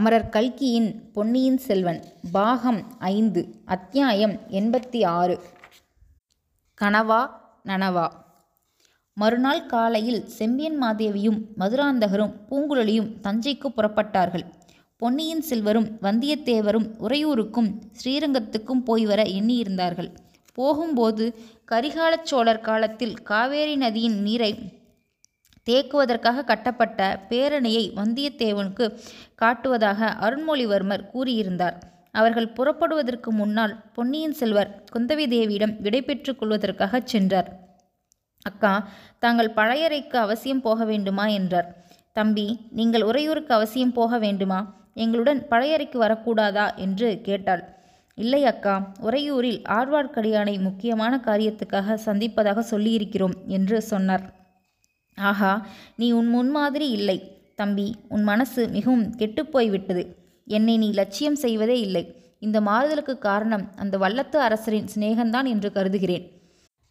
அமரர் கல்கியின் பொன்னியின் செல்வன் பாகம் ஐந்து அத்தியாயம் எண்பத்தி ஆறு. கனவா நனவா. மறுநாள் காலையில் செம்பியன் மாதேவியும் மதுராந்தகரும் பூங்குழலியும் தஞ்சைக்கு புறப்பட்டார்கள். பொன்னியின் செல்வரும் வந்தியத்தேவரும் உறையூருக்கும் ஸ்ரீரங்கத்துக்கும் போய் வர எண்ணியிருந்தார்கள். போகும்போது கரிகாலச் சோழர் காலத்தில் காவேரி நதியின் நீரை தேக்குவதற்காக கட்டப்பட்ட பேரணியை வந்தியத்தேவனுக்கு காட்டுவதாக அருண்மொழிவர்மர் கூறியிருந்தார். அவர்கள் புறப்படுவதற்கு முன்னால் பொன்னியின் செல்வர் குந்தவி தேவியிடம் விடை கொள்வதற்காக சென்றார். அக்கா தாங்கள் பழையறைக்கு அவசியம் போக வேண்டுமா? என்றார். தம்பி நீங்கள் உறையூருக்கு அவசியம் போக வேண்டுமா? எங்களுடன் பழையறைக்கு வரக்கூடாதா? என்று கேட்டாள். இல்லை அக்கா உறையூரில் ஆழ்வார்க்கடியானை முக்கியமான காரியத்துக்காக சந்திப்பதாக சொல்லியிருக்கிறோம் என்று சொன்னார். ஆஹா நீ உன் முன்மாதிரி இல்லை. தம்பி உன் மனசு மிகவும் கெட்டுப்போய்விட்டது. என்னை நீ லட்சியம் செய்வதே இல்லை. இந்த மாறுதலுக்கு காரணம் அந்த வல்லத்து அரசரின் சிநேகந்தான் என்று கருதுகிறேன்.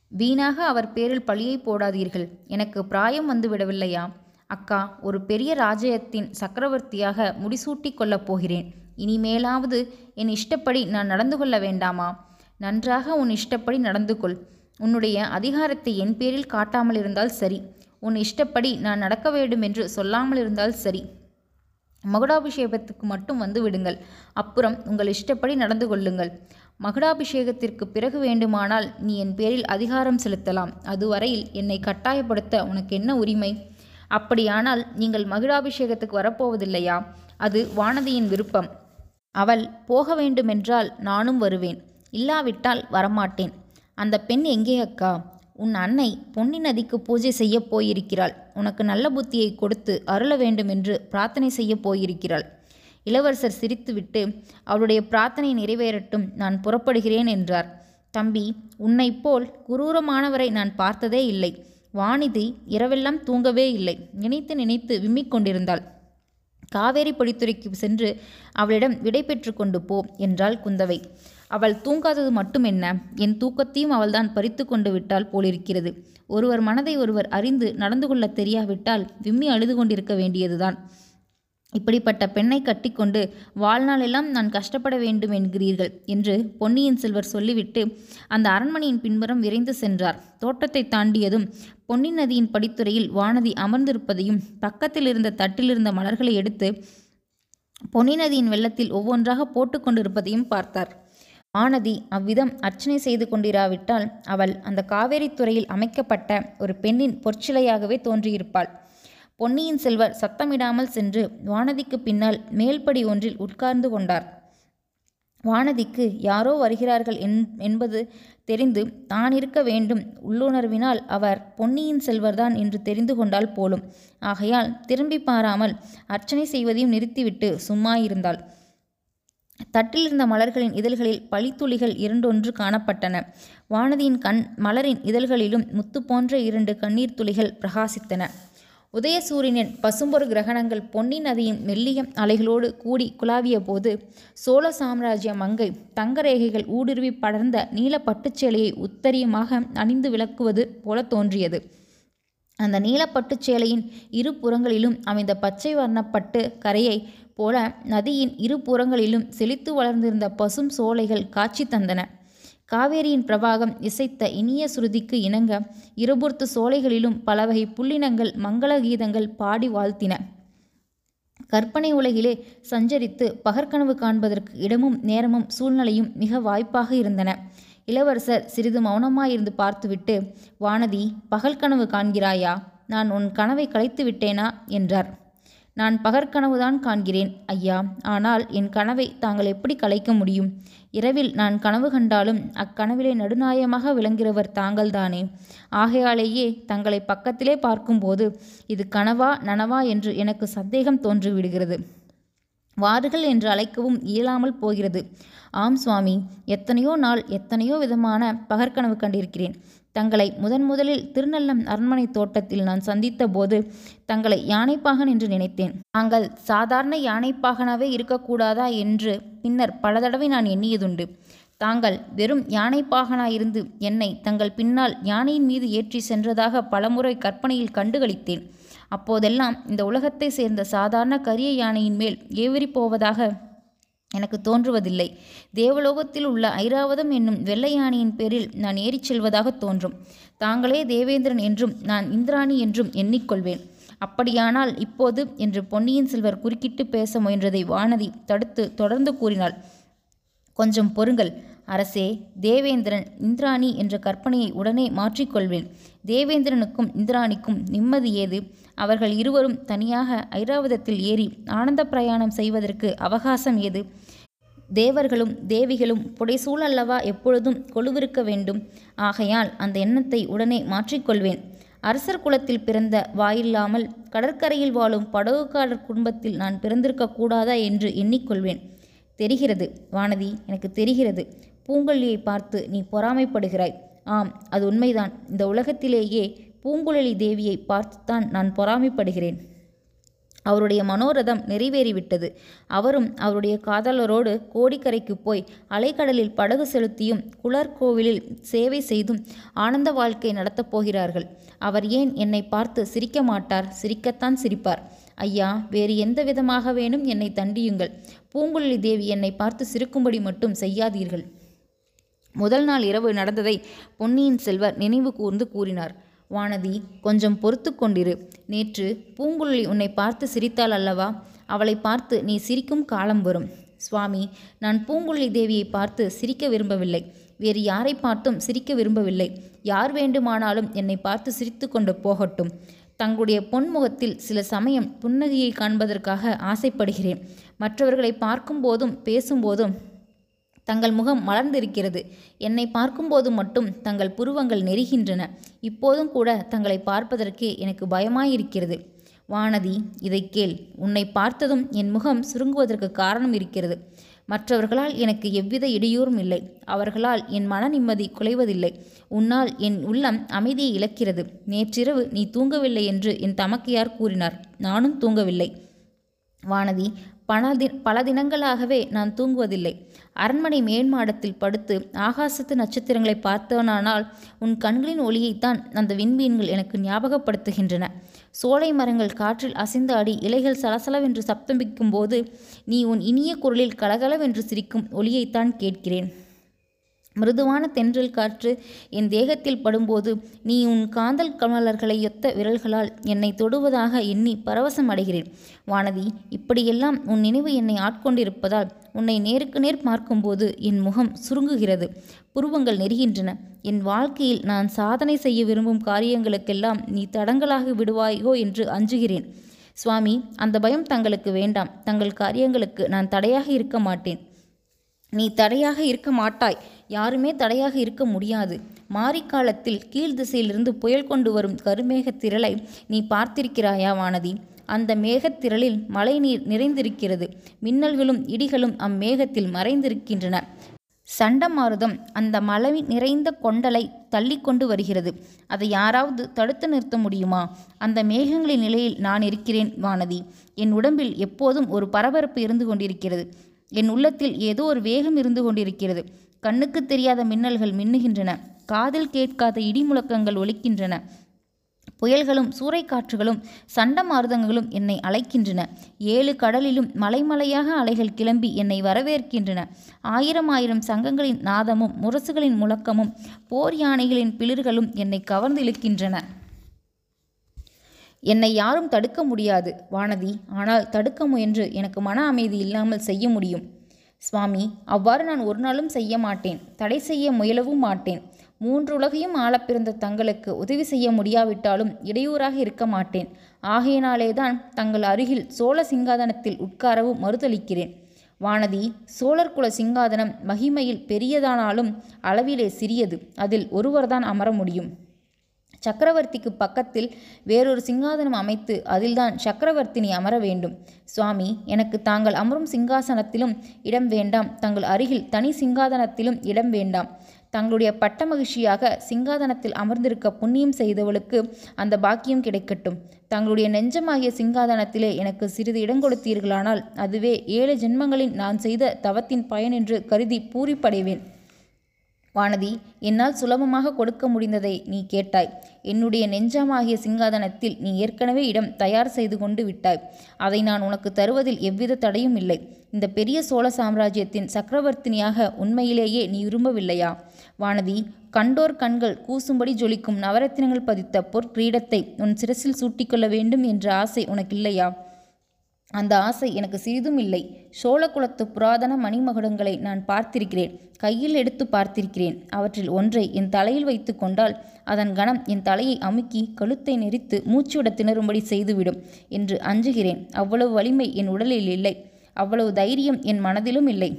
வீணாக அவர் பேரில் பழியை போடாதீர்கள். எனக்கு பிராயம் வந்து விடவில்லையா அக்கா ஒரு பெரிய ராஜ்யத்தின் சக்கரவர்த்தியாக முடிசூட்டி கொள்ளப் போகிறேன். இனிமேலாவது என் இஷ்டப்படி நான் நடந்து கொள்ள வேண்டாமா? நன்றாக உன் இஷ்டப்படி நடந்து கொள் உன்னுடைய அதிகாரத்தை என் பேரில் காட்டாமல் இருந்தால் சரி. உன் இஷ்டப்படி நான் நடக்க வேண்டும் என்று சொல்லாமல் இருந்தால் சரி. மகுடாபிஷேகத்துக்கு மட்டும் வந்து விடுங்கள். அப்புறம் உங்கள் இஷ்டப்படி நடந்து கொள்ளுங்கள். மகுடாபிஷேகத்திற்கு பிறகு வேண்டுமானால் நீ என் பேரில் அதிகாரம் செலுத்தலாம். அதுவரையில் என்னை கட்டாயப்படுத்த உனக்கு என்ன உரிமை? அப்படியானால் நீங்கள் மகிழாபிஷேகத்துக்கு வரப்போவதில்லையா? அது வானதியின் விருப்பம். அவள் போக வேண்டுமென்றால் நானும் வருவேன். இல்லாவிட்டால் வரமாட்டேன். அந்த பெண் எங்கே அக்கா? உன் அன்னை பொன்னி நதிக்கு பூஜை செய்யப் போயிருக்கிறாள். உனக்கு நல்ல புத்தியை கொடுத்து அருள வேண்டும் என்று பிரார்த்தனை செய்யப் போயிருக்கிறாள். இளவரசர் சிரித்துவிட்டு அவளுடைய பிரார்த்தனை நிறைவேறட்டும் நான் புறப்படுகிறேன் என்றார். தம்பி உன்னைப் போல் குரூரமானவரை நான் பார்த்ததே இல்லை. வானிதி இரவெல்லாம் தூங்கவே இல்லை. நினைத்து நினைத்து விம்மிக் கொண்டிருந்தாள். காவேரி படித்துறைக்கு சென்று அவளிடம் விடை பெற்று கொண்டு போ என்றாள் குந்தவை. அவள் தூங்காதது மட்டும் என்ன? என் தூக்கத்தையும் அவள்தான் பறித்து கொண்டு விட்டால் போலிருக்கிறது. ஒருவர் மனதை ஒருவர் அறிந்து நடந்து கொள்ளத் தெரியாவிட்டால் விம்மி அழுது கொண்டிருக்க வேண்டியதுதான். இப்படிப்பட்ட பெண்ணை கட்டிக்கொண்டு வாழ்நாளெல்லாம் நான் கஷ்டப்பட வேண்டும் என்கிறீர்கள் என்று பொன்னியின் செல்வர் சொல்லிவிட்டு அந்த அரண்மனையின் பின்புறம் விரைந்து சென்றார். தோட்டத்தை தாண்டியதும் பொன்னி நதியின் படித்துறையில் வானதி அமர்ந்திருப்பதையும் பக்கத்தில் இருந்த தட்டிலிருந்த மலர்களை எடுத்து பொன்னி நதியின் வெள்ளத்தில் ஒவ்வொன்றாக போட்டுக்கொண்டிருப்பதையும் பார்த்தார். வானதி அவ்விதம் அர்ச்சனை செய்து கொண்டிராவிட்டால் அவள் அந்த காவேரி துறையில் அமைக்கப்பட்ட ஒரு பெண்ணின் பொற்சிலையாகவே தோன்றியிருப்பாள். பொன்னியின் செல்வர் சத்தமிடாமல் சென்று வானதிக்கு பின்னால் மேல்படி ஒன்றில் உட்கார்ந்து கொண்டார். வானதிக்கு யாரோ வருகிறார்கள் என் என்பது தெரிந்து தான் இருக்க வேண்டும் உள்ளுணர்வினால் அவர் பொன்னியின் செல்வர்தான் என்று தெரிந்து கொண்டால் போலும். ஆகையால் திரும்பி பாராமல் அர்ச்சனை செய்வதையும் நிறுத்திவிட்டு சும்மா இருந்தாள் தட்டில் இருந்த மலர்களின் இதழ்களில் பளித்துளிகள் இரண்டொன்று காணப்பட்டன. வானதியின் கண் மலரின் இதழ்களிலும் முத்து போன்ற இரண்டு கண்ணீர் துளிகள் பிரகாசித்தன. உதயசூரியனின் பசும்பொரு கிரகணங்கள் பொன்னி நதியின் மெல்லிய அலைகளோடு கூடி குலாவிய போது சோழ சாம்ராஜ்ய மங்கை தங்கரேகைகள் ஊடுருவி படர்ந்த நீல பட்டுச்சேலையை உத்தரியமாக அணிந்து விளக்குவது போல தோன்றியது. அந்த நீலப்பட்டுச் சேலையின் இரு புறங்களிலும் அமைந்த பச்சை வர்ணப்பட்டு கரையை போல நதியின் இரு புறங்களிலும் செழித்து வளர்ந்திருந்த பசும் சோலைகள் காட்சி தந்தன. காவேரியின் பிரவாகம் இசைத்த இனிய சுருதிக்கு இணங்க இருபுறத்து சோலைகளிலும் பலவகை புள்ளினங்கள் மங்கள கீதங்கள் பாடி வாழ்த்தின. கற்பனை உலகிலே சஞ்சரித்து பகற்கனவு காண்பதற்கு இடமும் நேரமும் சூழ்நிலையும் மிக வாய்ப்பாக இருந்தன. இளவரசர் சிறிது மௌனமாயிருந்து பார்த்துவிட்டு வானதி பகல் கனவு காண்கிறாயா? நான் உன் கனவை கலைத்து விட்டேனா? என்றார். நான் பகற்கனவுதான் காண்கிறேன் ஐயா. ஆனால் என் கனவை தாங்கள் எப்படி கலைக்க முடியும்? இரவில் நான் கனவு கண்டாலும் அக்கனவிலே நடுநாயமாக விளங்குகிறவர் தாங்கள்தானே. ஆகையாலேயே தங்களை பக்கத்திலே பார்க்கும்போது இது கனவா நனவா என்று எனக்கு சந்தேகம் தோன்றிவிடுகிறது. வாருகள் என்று அழைக்கவும் இயலாமல் போகிறது. ஆம் சுவாமி. எத்தனையோ நாள் எத்தனையோ விதமான பகற்கனவு கண்டிருக்கிறேன். தங்களை முதன் முதலில் திருநல்லம் அரண்மனை தோட்டத்தில் நான் சந்தித்த போது தங்களை யானைப்பாகன் என்று நினைத்தேன். தாங்கள் சாதாரண யானைப்பாகனாவே இருக்கக்கூடாதா என்று பின்னர் பல தடவை நான் எண்ணியதுண்டு. தாங்கள் வெறும் யானைப்பாகனாயிருந்து என்னை தங்கள் பின்னால் யானையின் மீது ஏற்றி சென்றதாக பலமுறை கற்பனையில் கண்டுகளித்தேன். அப்போதெல்லாம் இந்த உலகத்தை சேர்ந்த சாதாரண கரிய யானையின் மேல் ஏவிரி போவதாக எனக்கு தோன்றுவதில்லை. தேவலோகத்தில் உள்ள ஐராவதம் என்னும் வெள்ளை யானையின் பேரில் நான் ஏறிச் செல்வதாக தோன்றும். தாங்களே தேவேந்திரன் என்றும் நான் இந்திராணி என்றும் எண்ணிக்கொள்வேன். அப்படியானால் இப்போது என்று பொன்னியின் செல்வர் குறுக்கிட்டு பேச முயன்றதை வானதி தடுத்து தொடர்ந்து கூறினாள். கொஞ்சம் பொறுங்கள். அரசே தேவேந்திரன் இந்திராணி என்ற கற்பனையை உடனே மாற்றிக்கொள்வேன். தேவேந்திரனுக்கும் இந்திராணிக்கும் நிம்மதி ஏது? அவர்கள் இருவரும் தனியாக ஐராவதத்தில் ஏறி ஆனந்த பிரயாணம் செய்வதற்கு அவகாசம் ஏது? தேவர்களும் தேவிகளும் புடைசூழ் அல்லவா எப்பொழுதும் கொலுவிருக்க வேண்டும்? ஆகையால் அந்த எண்ணத்தை உடனே மாற்றிக்கொள்வேன் அரசர் குலத்தில் பிறந்த வாயில்லாமல் கடற்கரையில் வாழும் படகுக்காரர் குடும்பத்தில் நான் பிறந்திருக்க கூடாதா என்று எண்ணிக்கொள்வேன். தெரிகிறது வானதி எனக்கு தெரிகிறது. பூங்கொல்லியை பார்த்து நீ பொறாமைப்படுகிறாய். ஆம் அது உண்மைதான். இந்த உலகத்திலேயே பூங்குழலி தேவியை பார்த்துத்தான் நான் பொறாமைப்படுகிறேன். அவருடைய மனோரதம் நிறைவேறிவிட்டது. அவரும் அவருடைய காதலரோடு கோடிக்கரைக்கு போய் அலைக்கடலில் படகு செலுத்தியும் குளர்கோவிலில் சேவை செய்தும் ஆனந்த வாழ்க்கை நடத்தப் போகிறார்கள். அவர் ஏன் என்னை பார்த்து சிரிக்க மாட்டார்? சிரிக்கத்தான் சிரிப்பார். ஐயா வேறு எந்த விதமாக வேணும் என்னை தண்டியுங்கள். பூங்குழலி தேவி என்னை பார்த்து சிரிக்கும்படி மட்டும் செய்யாதீர்கள். முதல் நாள் இரவு நடந்ததை பொன்னியின் செல்வர் நினைவு கூர்ந்து கூறினார். வானதி கொஞ்சம் பொறுத்து கொண்டிரு. நேற்று பூங்குழலி உன்னை பார்த்து சிரித்தாள் அல்லவா? அவளை பார்த்து நீ சிரிக்கும் காலம் வரும். சுவாமி நான் பூங்குழலி தேவியை பார்த்து சிரிக்க விரும்பவில்லை. வேறு யாரை பார்த்தும் சிரிக்க விரும்பவில்லை. யார் வேண்டுமானாலும் என்னை பார்த்து சிரித்து கொண்டு போகட்டும். தங்களுடைய பொன்முகத்தில் சில சமயம் புன்னகையை காண்பதற்காக ஆசைப்படுகிறேன். மற்றவர்களை பார்க்கும்போதும் பேசும்போதும் தங்கள் முகம் மலர்ந்திருக்கிறது. என்னை பார்க்கும்போது மட்டும் தங்கள் புருவங்கள் நெருகின்றன. இப்போதும் கூட தங்களை பார்ப்பதற்கே எனக்கு பயமாயிருக்கிறது. வானதி இதை கேள். உன்னை பார்த்ததும் என் முகம் சுருங்குவதற்கு காரணம் இருக்கிறது. மற்றவர்களால் எனக்கு எவ்வித இடையூறும் இல்லை. அவர்களால் என் மன நிம்மதி குலைவதில்லை. உன்னால் என் உள்ளம் அமைதியை இழக்கிறது. நேற்றிரவு நீ தூங்கவில்லை என்று என் தமக்கையார் கூறினார். நானும் தூங்கவில்லை. வானதி பல தி பல தினங்களாகவே நான் தூங்குவதில்லை. அரண்மனை மேன்மாடத்தில் படுத்து ஆகாசத்து நட்சத்திரங்களை பார்த்தவனானால் உன் கண்களின் ஒளியைத்தான் அந்த விண்மீன்கள் எனக்கு ஞாபகப்படுத்துகின்றன. சோலை மரங்கள் காற்றில் அசைந்தாடி இலைகள் சலசலவென்று சப்தமிக்கும் போது நீ உன் இனிய குரலில் கலகலவென்று சிரிக்கும் ஒளியைத்தான் கேட்கிறேன். மிருதுவான தென்றல் காற்று என் தேகத்தில் படும்போது நீ உன் காந்தல் கமலர்களை ஒத்த விரல்களால் என்னை தொடுவதாக எண்ணி பரவசம் அடைகிறேன். வானதி இப்படியெல்லாம் உன் நினைவு என்னை ஆட்கொண்டிருப்பதால் உன்னை நேருக்கு நேர் பார்க்கும்போது என் முகம் சுருங்குகிறது. புருவங்கள் நெருகின்றன என் வாழ்க்கையில் நான் சாதனை செய்ய விரும்பும் காரியங்களுக்கெல்லாம் நீ தடங்களாக விடுவாயோ என்று அஞ்சுகிறேன். சுவாமி அந்த பயம் தங்களுக்கு வேண்டாம். தங்கள் காரியங்களுக்கு நான் தடையாக இருக்க மாட்டேன். நீ தடையாக இருக்க மாட்டாய். யாருமே தடையாக இருக்க முடியாது. மாரிக்காலத்தில் கீழ் திசையிலிருந்து புயல் கொண்டு வரும் கருமேகத் திரளை நீ பார்த்திருக்கிறாயா வானதி? அந்த மேகத்திரளில் மழை நீர் நிறைந்திருக்கிறது. மின்னல்களும் இடிகளும் அம்மேகத்தில் மறைந்திருக்கின்றன. சண்டமாருதம் அந்த மழை நிறைந்த கொண்டலை தள்ளி கொண்டு வருகிறது. அதை யாராவது தடுத்து நிறுத்த முடியுமா? அந்த மேகங்களின் நிலையில் நான் இருக்கிறேன் வானதி. என் உடம்பில் எப்போதும் ஒரு பரபரப்பு இருந்து கொண்டிருக்கிறது. என் உள்ளத்தில் ஏதோ ஒரு வேகம் இருந்து கொண்டிருக்கிறது. கண்ணுக்கு தெரியாத மின்னல்கள் மின்னுகின்றன. காதில் கேட்காத இடி முழக்கங்கள் ஒலிக்கின்றன. புயல்களும் சூறைக்காற்றுகளும் சண்டமாருதங்களும் என்னை அழைக்கின்றன. ஏழு கடலிலும் மலைமலையாக அலைகள் கிளம்பி என்னை வரவேற்கின்றன. ஆயிரம் ஆயிரம் சங்கங்களின் நாதமும் முரசுகளின் முழக்கமும் போர் யானைகளின் பிளிர்களும் என்னை கவர்ந்து இழுக்கின்றன என்னை யாரும் தடுக்க முடியாது வானதி. ஆனால் தடுக்க முயன்று எனக்கு மன அமைதி இல்லாமல் செய்ய முடியும். சுவாமி அவ்வாறு நான் ஒரு நாளும் செய்ய மாட்டேன். தடை செய்ய முயலவும் மாட்டேன். மூன்று உலகையும் ஆளப் பிறந்த தங்களுக்கு உதவி செய்ய முடியாவிட்டாலும் இடையூறாக இருக்க மாட்டேன். ஆகையினாலேதான் தங்கள் அருகில் சோழ சிங்காதனத்தில் உட்காரவும் மறுதளிக்கிறேன். வானதி சோழர் குல சிங்காதனம் மகிமையில் பெரியதானாலும் அளவிலே சிறியது. அதில் ஒருவர்தான் அமர முடியும். சக்கரவர்த்திக்கு பக்கத்தில் வேறொரு சிங்காதனம் அமைத்து அதில்தான் சக்கரவர்த்தினி அமர வேண்டும். சுவாமி எனக்கு தாங்கள் அமரும் சிங்காசனத்திலும் இடம் வேண்டாம். தங்கள் அருகில் தனி சிங்காதனத்திலும் இடம் வேண்டாம். தங்களுடைய பட்ட மகிழ்ச்சியாக சிங்காதனத்தில் அமர்ந்திருக்க புண்ணியம் செய்தவளுக்கு அந்த பாக்கியம் கிடைக்கட்டும். தங்களுடைய நெஞ்சமாகிய சிங்காதனத்திலே எனக்கு சிறிது இடம் கொடுத்தீர்களானால் அதுவே ஏழு ஜென்மங்களில் நான் செய்த தவத்தின் பயன் என்று கருதி பூரிப்படைவேன். வானதி என்னால் சுலபமாக கொடுக்க முடிந்ததை நீ கேட்டாய். என்னுடைய நெஞ்சமாகிய சிங்காதனத்தில் நீ ஏற்கனவே இடம் தயார் செய்து கொண்டு விட்டாய். அதை நான் உனக்கு தருவதில் எவ்வித தடையும் இல்லை. இந்த பெரிய சோழ சாம்ராஜ்யத்தின் சக்கரவர்த்தினியாக உண்மையிலேயே நீ விரும்பவில்லையா? வானதி கண்டோர் கண்கள் கூசும்படி ஜொலிக்கும் நவரத்தினங்கள் பதித்த பொற்கிரீடத்தை உன் சிரசில் சூட்டிக்கொள்ள வேண்டும் என்ற ஆசை உனக்கில்லையா? அந்த ஆசை எனக்கு சிறிதும் இல்லை. சோழகுலத்து புராதன மணிமகுடங்களை நான் பார்த்திருக்கிறேன். கையில் எடுத்து பார்த்திருக்கிறேன். அவற்றில் ஒன்றை என் தலையில் வைத்து கொண்டால் அதன் கணம் என் தலையை அமுக்கி கழுத்தை நெரித்து மூச்சுவிட திணறும்படி செய்துவிடும் என்று அஞ்சுகிறேன். அவ்வளவு வலிமை என் உடலில் இல்லை. அவ்வளவு தைரியம் என் மனதிலும் இல்லை.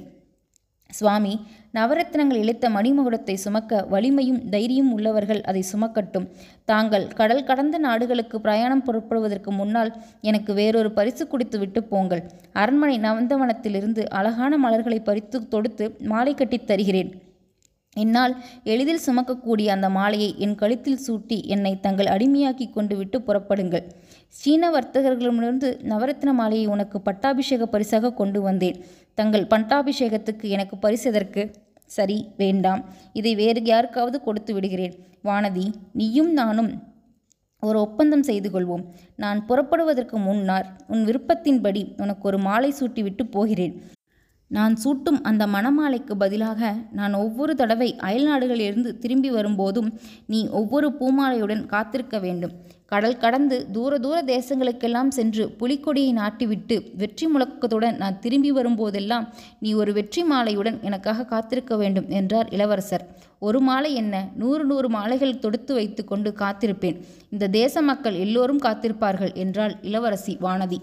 சுவாமி நவரத்னங்கள் இழைத்த மணிமகுடத்தை சுமக்க வலிமையும் தைரியம் உள்ளவர்கள் அதை சுமக்கட்டும். தாங்கள் கடல் கடந்த நாடுகளுக்கு பிரயாணம் புறப்படுவதற்கு முன்னால் எனக்கு வேறொரு பரிசு குடித்து விட்டு போங்கள். அரண்மனை நவந்தவனத்திலிருந்து அழகான மலர்களை பறித்து தொடுத்து மாலை கட்டித் தருகிறேன். என்னால் எளிதில் சுமக்கக்கூடிய அந்த மாலையை என் கழுத்தில் சூட்டி என்னை தங்கள் அடிமையாக்கி கொண்டு விட்டு புறப்படுங்கள். சீன வர்த்தகர்களிடமிருந்து நவரத்ன மாலையை உனக்கு பட்டாபிஷேக பரிசாக கொண்டு வந்தேன். தங்கள் பட்டாபிஷேகத்துக்கு எனக்கு பரிசு எதற்கு? சரி வேண்டாம். இதை வேறு யாருக்காவது கொடுத்து விடுகிறேன். வானதி நீயும் நானும் ஒரு ஒப்பந்தம் செய்து கொள்வோம். நான் புறப்படுவதற்கு முன்னால் உன் விருப்பத்தின்படி உனக்கு ஒரு மாலை சூட்டிவிட்டு போகிறேன். நான் சூட்டும் அந்த மணமாலைக்கு பதிலாக நான் ஒவ்வொரு தடவை அயல்நாடுகளிலிருந்து திரும்பி வரும்போதும் நீ ஒவ்வொரு பூமாலையுடன் காத்திருக்க வேண்டும். கடல் கடந்து தூர தூர தேசங்களுக்கெல்லாம் சென்று புலிக்கொடியை நாட்டிவிட்டு வெற்றி முழக்கத்துடன் நான் திரும்பி வரும்போதெல்லாம் நீ ஒரு வெற்றி மாலையுடன் எனக்காக காத்திருக்க வேண்டும் என்றார் இளவரசர். ஒரு மாலை என்ன? நூறு நூறு மாலைகள் தொடுத்து வைத்துக்கொண்டு காத்திருப்பேன். இந்த தேச மக்கள் எல்லோரும் காத்திருப்பார்கள் என்றாள் இளவரசி வானதி.